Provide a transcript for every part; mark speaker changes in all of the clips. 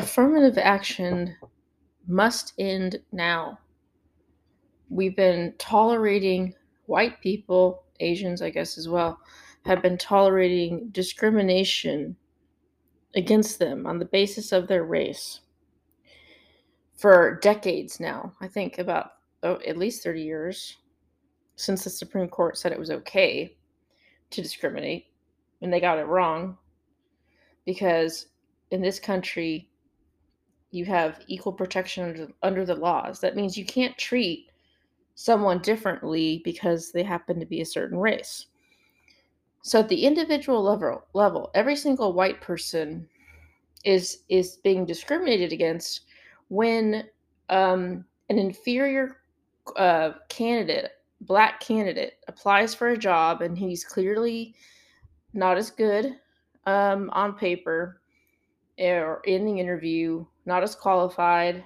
Speaker 1: affirmative action must end now. We've been tolerating white people, Asians, I guess, as well, have been tolerating discrimination against them on the basis of their race for decades now. I think about oh, at least 30 years since the Supreme Court said it was okay to discriminate, and they got it wrong because in this country, you have equal protection under, under the laws. That means you can't treat someone differently because they happen to be a certain race. So at the individual level, level, every single white person is is being discriminated against when um, an inferior uh, candidate, black candidate, applies for a job and he's clearly not as good um, on paper or in the interview, not as qualified.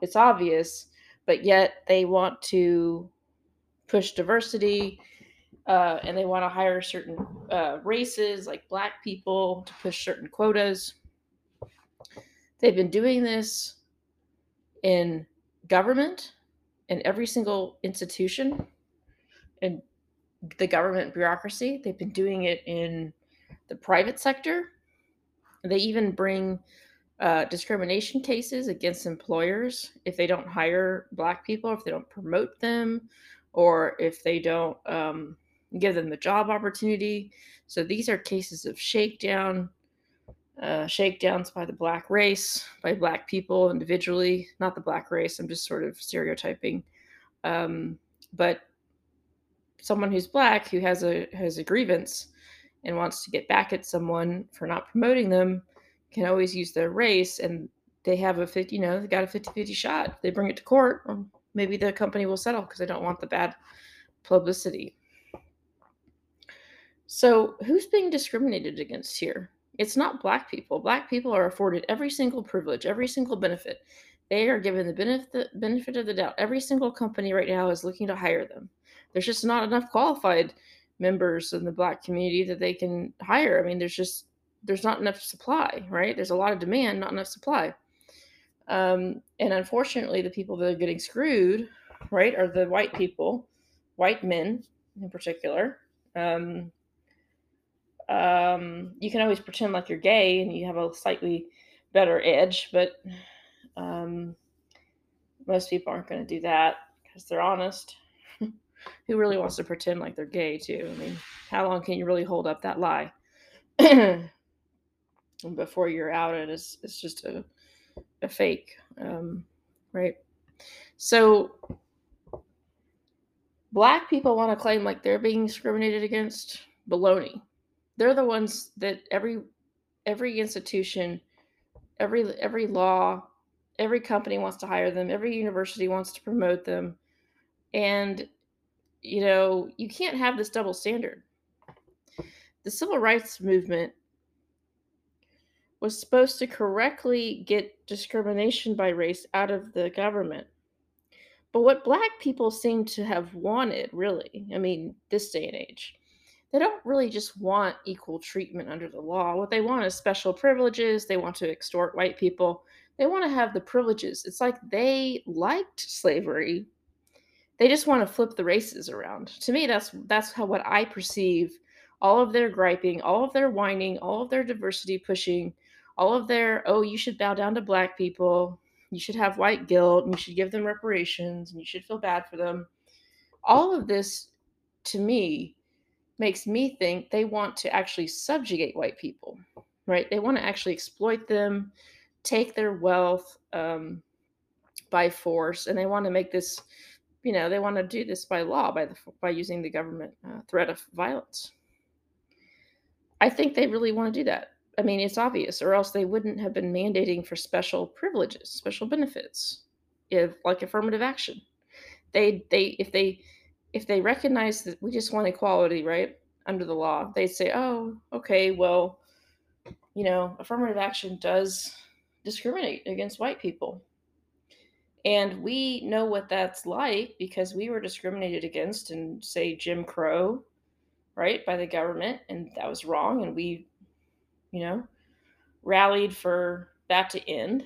Speaker 1: It's obvious, but yet they want to push diversity uh, and they want to hire certain uh, races like black people to push certain quotas. They've been doing this in government, in every single institution, in the government bureaucracy. They've been doing it in the private sector. They even bring uh, discrimination cases against employers if they don't hire black people, if they don't promote them, or if they don't um, give them the job opportunity. So these are cases of shakedown, uh, shakedowns by the black race, by black people individually, not the black race. I'm just sort of stereotyping. Um, but someone who's black who has a has a grievance and wants to get back at someone for not promoting them can always use their race and they have a 50 you know they got a 50-50 shot. They bring it to court or maybe the company will settle because they don't want the bad publicity. So who's being discriminated against here? It's not black people. Black people are afforded every single privilege every single benefit. They are given the benefit benefit of the doubt. Every single company right now is looking to hire them. There's just not enough qualified members in the black community that they can hire. I mean, there's just there's not enough supply, right? There's a lot of demand, not enough supply. Um, and unfortunately, the people that are getting screwed, right, are the white people, white men in particular. Um, um, you can always pretend like you're gay and you have a slightly better edge, but um, most people aren't going to do that because they're honest who really wants to pretend like they're gay too? I mean, how long can you really hold up that lie? before you're outed, it's, it's just a, a fake, um, right? So, black people want to claim like they're being discriminated against. Baloney. They're the ones that every every institution, every every law, every company wants to hire them. Every university wants to promote them, and you know, you can't have this double standard. The civil rights movement was supposed to correctly get discrimination by race out of the government. But what black people seem to have wanted, really, I mean, this day and age, they don't really just want equal treatment under the law. What they want is special privileges. They want to extort white people. They want to have the privileges. It's like they liked slavery, they just want to flip the races around. To me, that's that's how what I perceive all of their griping, all of their whining, all of their diversity pushing, all of their oh, you should bow down to black people, you should have white guilt, and you should give them reparations, and you should feel bad for them. All of this, to me, makes me think they want to actually subjugate white people, right? They want to actually exploit them, take their wealth um, by force, and they want to make this you know they want to do this by law by the by using the government uh, threat of violence i think they really want to do that i mean it's obvious or else they wouldn't have been mandating for special privileges special benefits if like affirmative action they they if they if they recognize that we just want equality right under the law they'd say oh okay well you know affirmative action does discriminate against white people and we know what that's like because we were discriminated against in, say, Jim Crow, right, by the government. And that was wrong. And we, you know, rallied for that to end,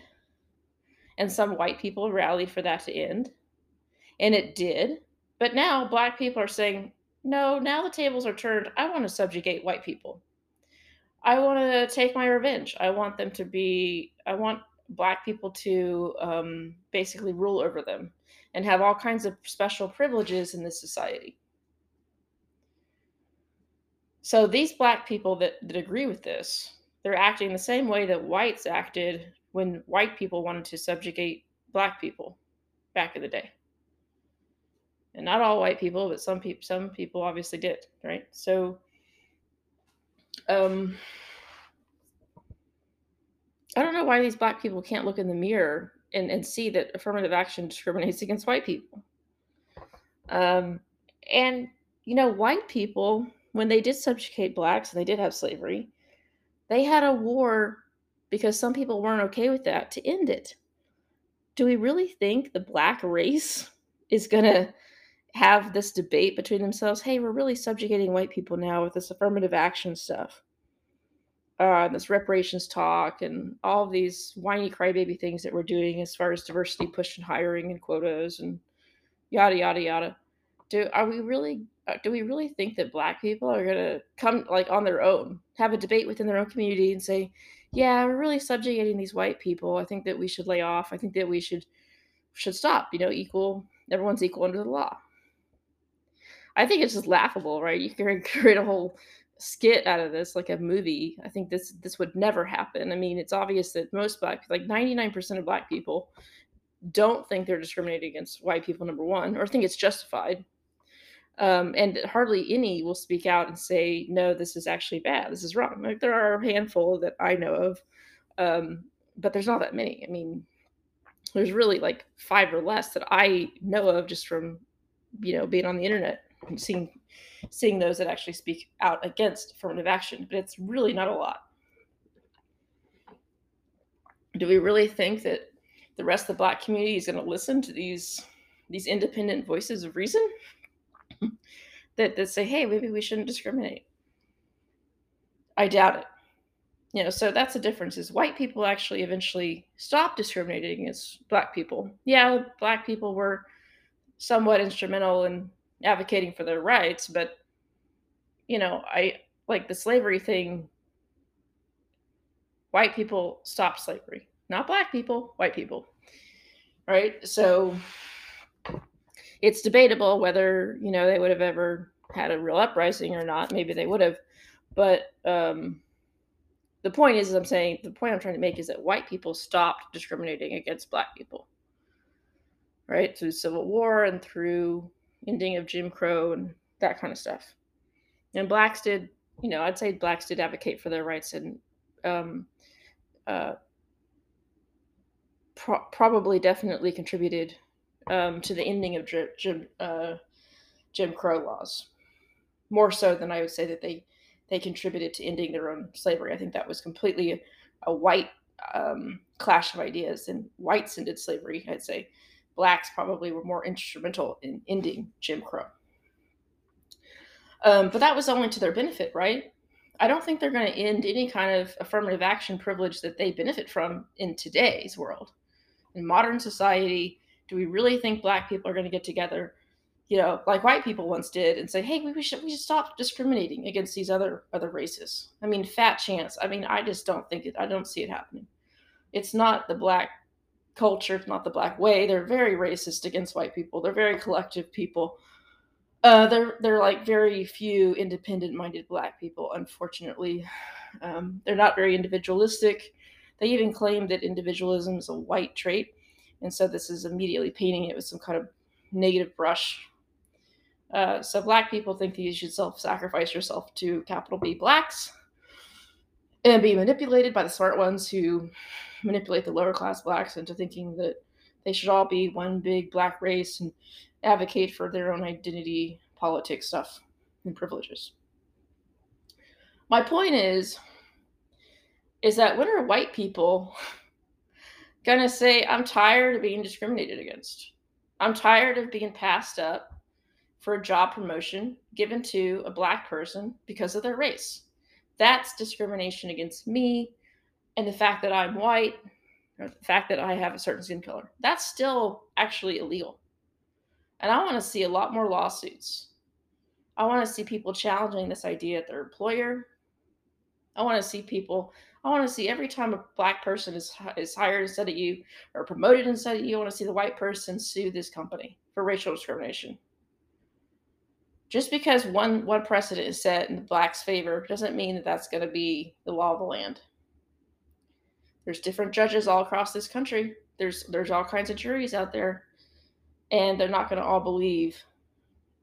Speaker 1: and some white people rallied for that to end, and it did. But now black people are saying, no, now the tables are turned. I want to subjugate white people. I want to take my revenge. I want them to be, I want black people to um, basically rule over them and have all kinds of special privileges in this society. So these black people that, that agree with this, they're acting the same way that whites acted when white people wanted to subjugate black people back in the day. And not all white people, but some people some people obviously did, right? So um I don't know why these black people can't look in the mirror and, and see that affirmative action discriminates against white people. Um, and, you know, white people, when they did subjugate blacks and they did have slavery, they had a war because some people weren't okay with that to end it. Do we really think the black race is going to have this debate between themselves? Hey, we're really subjugating white people now with this affirmative action stuff uh, this reparations talk and all these whiny crybaby things that we're doing as far as diversity push and hiring and quotas and yada yada yada. Do are we really Uh, do we really think that black people are gonna come like on their own, have a debate within their own community and say, yeah, we're really subjugating these white people. I think that we should lay off. I think that we should should stop. You know, equal everyone's equal under the law. I think it's just laughable, right? You can create a whole skit out of this like a movie i think this this would never happen i mean it's obvious that most black like 99% of black people don't think they're discriminated against white people number one or think it's justified um, and hardly any will speak out and say no this is actually bad. This is wrong. Like there are a handful that i know of um, but there's not that many. I mean there's really like five or less that i know of just from you know being on the internet and seeing seeing those that actually speak out against affirmative action, but it's really not a lot. Do we really think that the rest of the black community is going to listen to these these independent voices of reason that that say, "Hey, maybe we shouldn't discriminate"? I doubt it. You know, so that's the difference. Is white people actually eventually stopped discriminating against black people? Yeah, black people were somewhat instrumental in advocating for their rights, but you know, I like the slavery thing. White people stopped slavery, not black people, white people. Right? So it's debatable whether, you know, they would have ever had a real uprising or not. Maybe they would have. But um, the point is, I'm saying, the point I'm trying to make is that white people stopped discriminating against black people, right? Through Civil War and through ending of Jim Crow and that kind of stuff. And blacks did, you know, I'd say blacks did advocate for their rights and um, uh, pro- probably definitely contributed um, to the ending of Jim, uh, Jim Crow laws, more so than I would say that they they contributed to ending their own slavery. I think that was completely a, a white um, clash of ideas, and whites ended slavery. I'd say blacks probably were more instrumental in ending Jim Crow. Um, but that was only to their benefit, right? I don't think they're going to end any kind of affirmative action privilege that they benefit from in today's world. In modern society, do we really think black people are going to get together, you know, like white people once did and say, "Hey, we should we should stop discriminating against these other other races." I mean, fat chance. I mean, I just don't think it I don't see it happening. It's not the black culture, it's not the black way. They're very racist against white people. They're very collective people. Uh, they're they're like very few independent-minded black people. Unfortunately, um, they're not very individualistic. They even claim that individualism is a white trait, and so this is immediately painting it with some kind of negative brush. Uh, so black people think that you should self-sacrifice yourself to capital B blacks and be manipulated by the smart ones who manipulate the lower class blacks into thinking that they should all be one big black race and advocate for their own identity, politics stuff, and privileges. My point is, is that when are white people gonna say, I'm tired of being discriminated against? I'm tired of being passed up for a job promotion given to a black person because of their race. That's discrimination against me and the fact that I'm white or the fact that I have a certain skin color. That's still actually illegal. And I want to see a lot more lawsuits. I want to see people challenging this idea at their employer. I want to see people. I want to see every time a black person is is hired instead of you or promoted instead of you. I want to see the white person sue this company for racial discrimination. Just because one one precedent is set in the blacks' favor doesn't mean that that's going to be the law of the land. There's different judges all across this country. There's there's all kinds of juries out there, and they're not going to all believe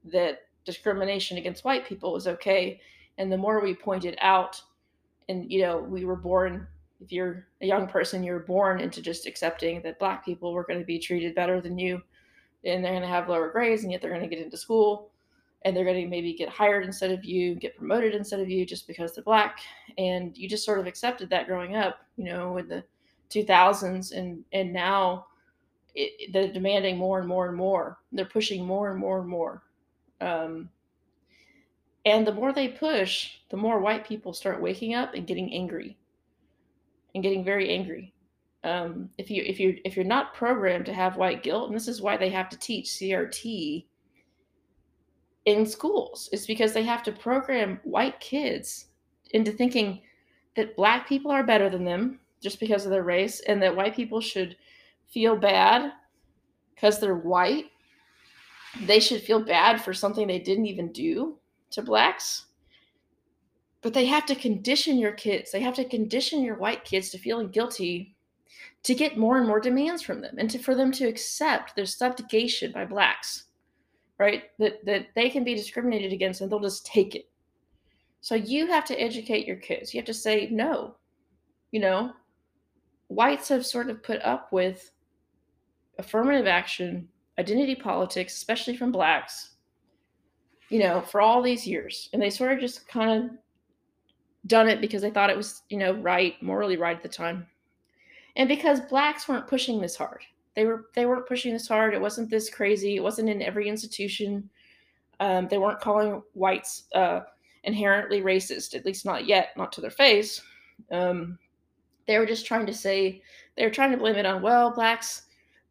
Speaker 1: that discrimination against white people is okay. And the more we point it out, and you know, we were born. If you're a young person, you're born into just accepting that black people were going to be treated better than you, and they're going to have lower grades, and yet they're going to get into school and they're going to maybe get hired instead of you, get promoted instead of you just because they're black. And you just sort of accepted that growing up, you know, in the 2000s. And, and now it, they're demanding more and more and more. They're pushing more and more and more. Um, and the more they push, the more white people start waking up and getting angry. And getting very angry. Um, if you if you if you're not programmed to have white guilt, and this is why they have to teach CRT in schools it's because they have to program white kids into thinking that black people are better than them just because of their race and that white people should feel bad because they're white. They should feel bad for something they didn't even do to blacks but they have to condition your kids they have to condition your white kids to feeling guilty to get more and more demands from them and to, for them to accept their subjugation by blacks right? That that they can be discriminated against and they'll just take it. So you have to educate your kids. You have to say no. You know, whites have sort of put up with affirmative action, identity politics, especially from blacks, you know, for all these years. And they sort of just kind of done it because they thought it was, you know, right, morally right at the time. And because blacks weren't pushing this hard. They were they weren't pushing this hard. It wasn't this crazy. It wasn't in every institution. Um, they weren't calling whites uh, inherently racist, at least not yet, not to their face. Um, they were just trying to say they were trying to blame it on well blacks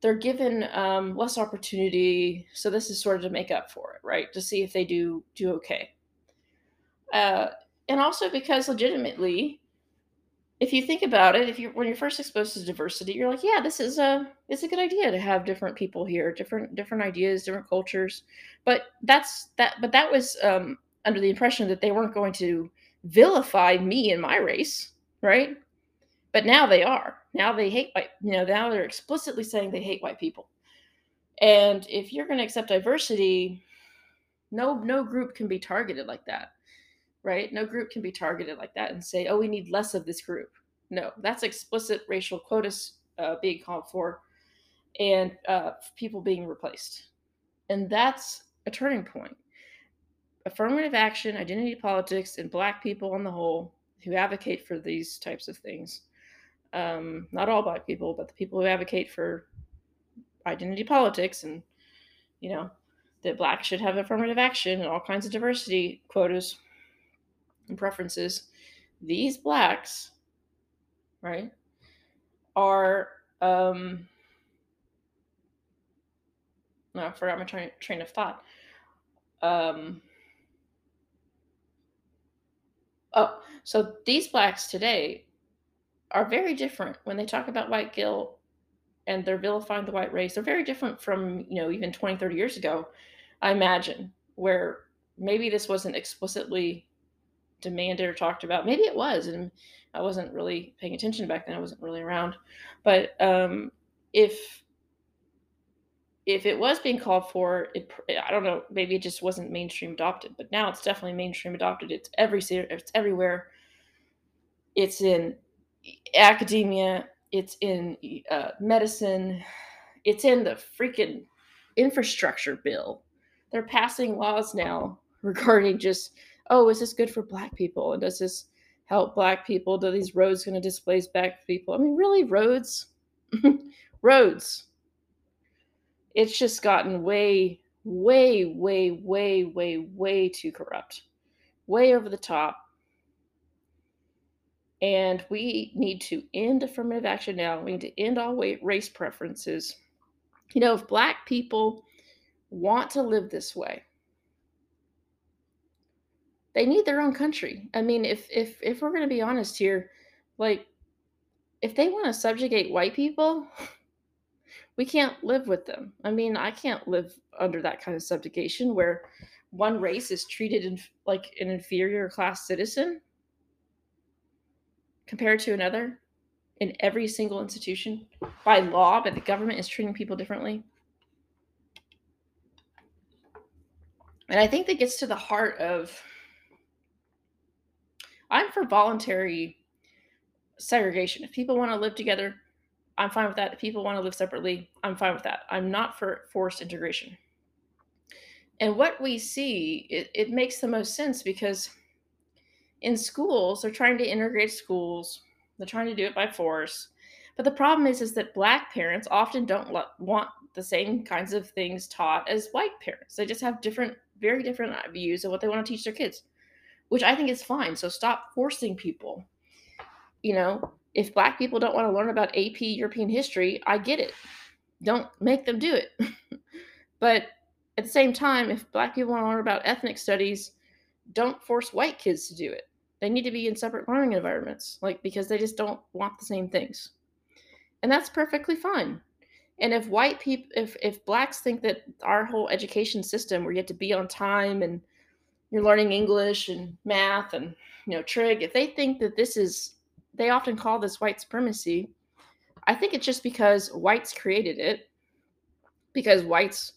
Speaker 1: they're given um, less opportunity so this is sort of to make up for it right to see if they do do okay uh, and also because legitimately if you think about it, if you when you're first exposed to diversity, you're like, yeah, this is a it's a good idea to have different people here, different different ideas, different cultures. But that's that. But that was um, under the impression that they weren't going to vilify me and my race, right? But now they are. Now they hate white. You know, now they're explicitly saying they hate white people. And if you're going to accept diversity, no no group can be targeted like that right? No group can be targeted like that and say, oh, we need less of this group. No, that's explicit racial quotas uh, being called for and uh, people being replaced. And that's a turning point. Affirmative action, identity politics, and Black people on the whole who advocate for these types of things. Um, not all Black people, but the people who advocate for identity politics and, you know, that Black should have affirmative action and all kinds of diversity quotas and preferences, these blacks, right, are um no, I forgot my train, train of thought. Um, oh, so these blacks today are very different when they talk about white guilt and they're vilifying the white race. They're very different from, you know, even 20, 30 years ago, I imagine, where maybe this wasn't explicitly demanded or talked about. Maybe it was, and I wasn't really paying attention back then. I wasn't really around. But um, if if it was being called for, it, I don't know. Maybe it just wasn't mainstream adopted. But now it's definitely mainstream adopted. It's every it's everywhere. It's in academia. It's in uh, medicine. It's in the freaking infrastructure bill. They're passing laws now regarding just oh, is this good for black people? And does this help black people? Do these roads going to displace black people? I mean, really, roads? roads. It's just gotten way, way, way, way, way, way too corrupt, way over the top. And we need to end affirmative action now. We need to end all race preferences. You know, if Black people want to live this way, they need their own country. I mean, if if if we're going to be honest here, like if they want to subjugate white people, we can't live with them. I mean, I can't live under that kind of subjugation where one race is treated in, like an inferior class citizen compared to another in every single institution by law, but the government is treating people differently. And I think that gets to the heart of I'm for voluntary segregation. If people want to live together, I'm fine with that. If people want to live separately, I'm fine with that. I'm not for forced integration. And what we see, it, it makes the most sense because in schools, they're trying to integrate schools. They're trying to do it by force. But the problem is, is that black parents often don't lo- want the same kinds of things taught as white parents. They just have different, very different uh, views of what they want to teach their kids, which I think is fine. So stop forcing people. You know, if black people don't want to learn about AP European history, I get it. Don't make them do it. but at the same time, if black people want to learn about ethnic studies, don't force white kids to do it. They need to be in separate learning environments, like because they just don't want the same things. And that's perfectly fine. And if white people if if blacks think that our whole education system where you have to be on time and you're learning English and math and you know trig, if they think that this is they often call this white supremacy, I think it's just because whites created it because whites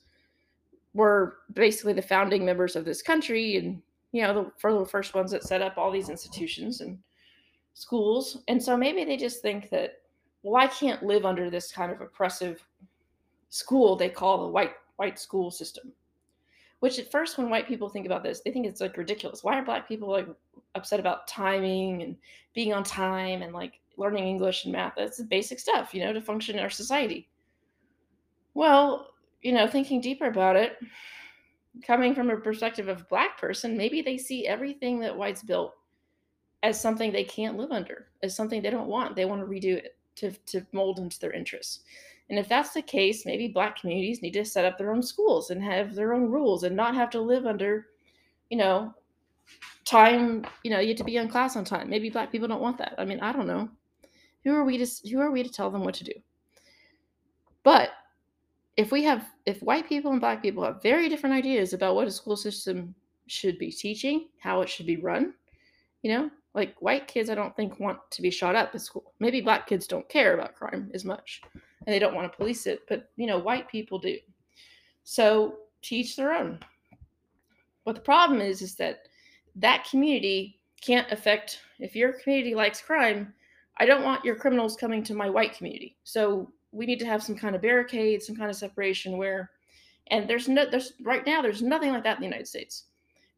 Speaker 1: were basically the founding members of this country and you know, the, for the first ones that set up all these institutions and schools. And so maybe they just think that, well, I can't live under this kind of oppressive school they call the white white school system. Which at first, when white people think about this, they think it's like ridiculous. Why are black people like upset about timing and being on time and like learning English and math? That's the basic stuff, you know, to function in our society. Well, you know, thinking deeper about it, coming from a perspective of black person, maybe they see everything that whites built as something they can't live under, as something they don't want. They want to redo it to, to mold into their interests. And if that's the case, maybe black communities need to set up their own schools and have their own rules and not have to live under, you know, time, you know, you have to be in class on time. Maybe black people don't want that. I mean, I don't know. Who are we to who are we to tell them what to do? But if we have if white people and black people have very different ideas about what a school system should be teaching how it should be run you know like white kids i don't think want to be shot up at school. Maybe black kids don't care about crime as much and they don't want to police it but you know white people do. So teach their own. What the problem is is that that community can't affect if your community likes crime i don't want your criminals coming to my white community. So we need to have some kind of barricade, some kind of separation where, and there's no, there's right now, there's nothing like that in the United States.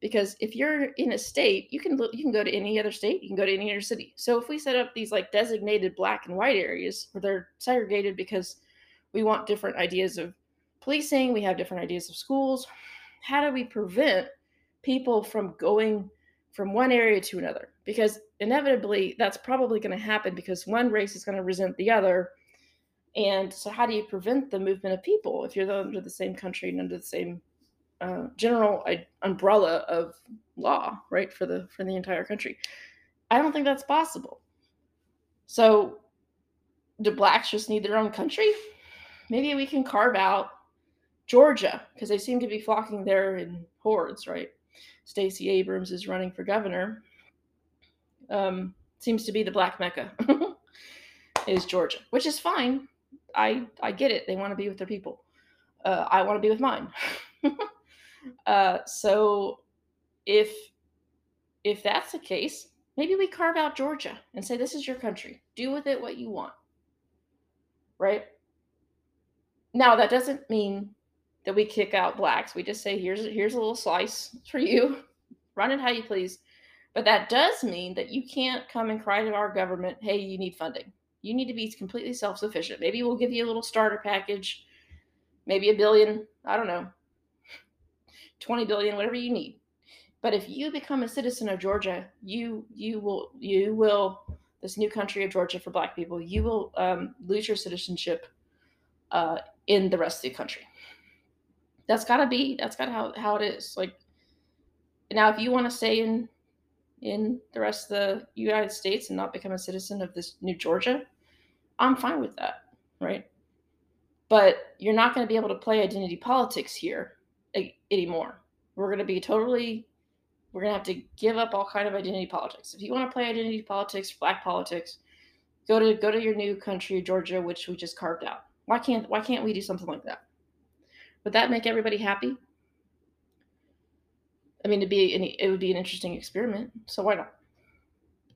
Speaker 1: Because if you're in a state, you can you can go to any other state, you can go to any other city. So if we set up these like designated black and white areas where they're segregated because we want different ideas of policing, we have different ideas of schools, how do we prevent people from going from one area to another? Because inevitably that's probably going to happen because one race is going to resent the other and so, how do you prevent the movement of people if you're under the same country and under the same uh, general uh, umbrella of law, right, for the for the entire country? I don't think that's possible. So, do blacks just need their own country? Maybe we can carve out Georgia because they seem to be flocking there in hordes, right? Stacey Abrams is running for governor. Um, seems to be the black mecca is Georgia, which is fine. I I get it. They want to be with their people. Uh, I want to be with mine. uh, so if if that's the case, maybe we carve out Georgia and say this is your country. Do with it what you want. Right? Now that doesn't mean that we kick out blacks. We just say here's here's a little slice for you. Run it how you please. But that does mean that you can't come and cry to our government, hey, you need funding. You need to be completely self sufficient. Maybe we'll give you a little starter package, maybe a billion, I don't know, 20 billion, whatever you need. But if you become a citizen of Georgia, you you will you will this new country of Georgia for Black people, you will um, lose your citizenship uh, in the rest of the country. That's gotta be. That's gotta how how it is. Like now, if you want to stay in in the rest of the United States and not become a citizen of this new Georgia, I'm fine with that, right? But you're not going to be able to play identity politics here anymore. We're going to be totally we're going to have to give up all kind of identity politics. If you want to play identity politics, black politics, go to go to your new country, Georgia, which we just carved out. Why can't why can't we do something like that? Would that make everybody happy? I mean, to be an, it would be an interesting experiment. So why not?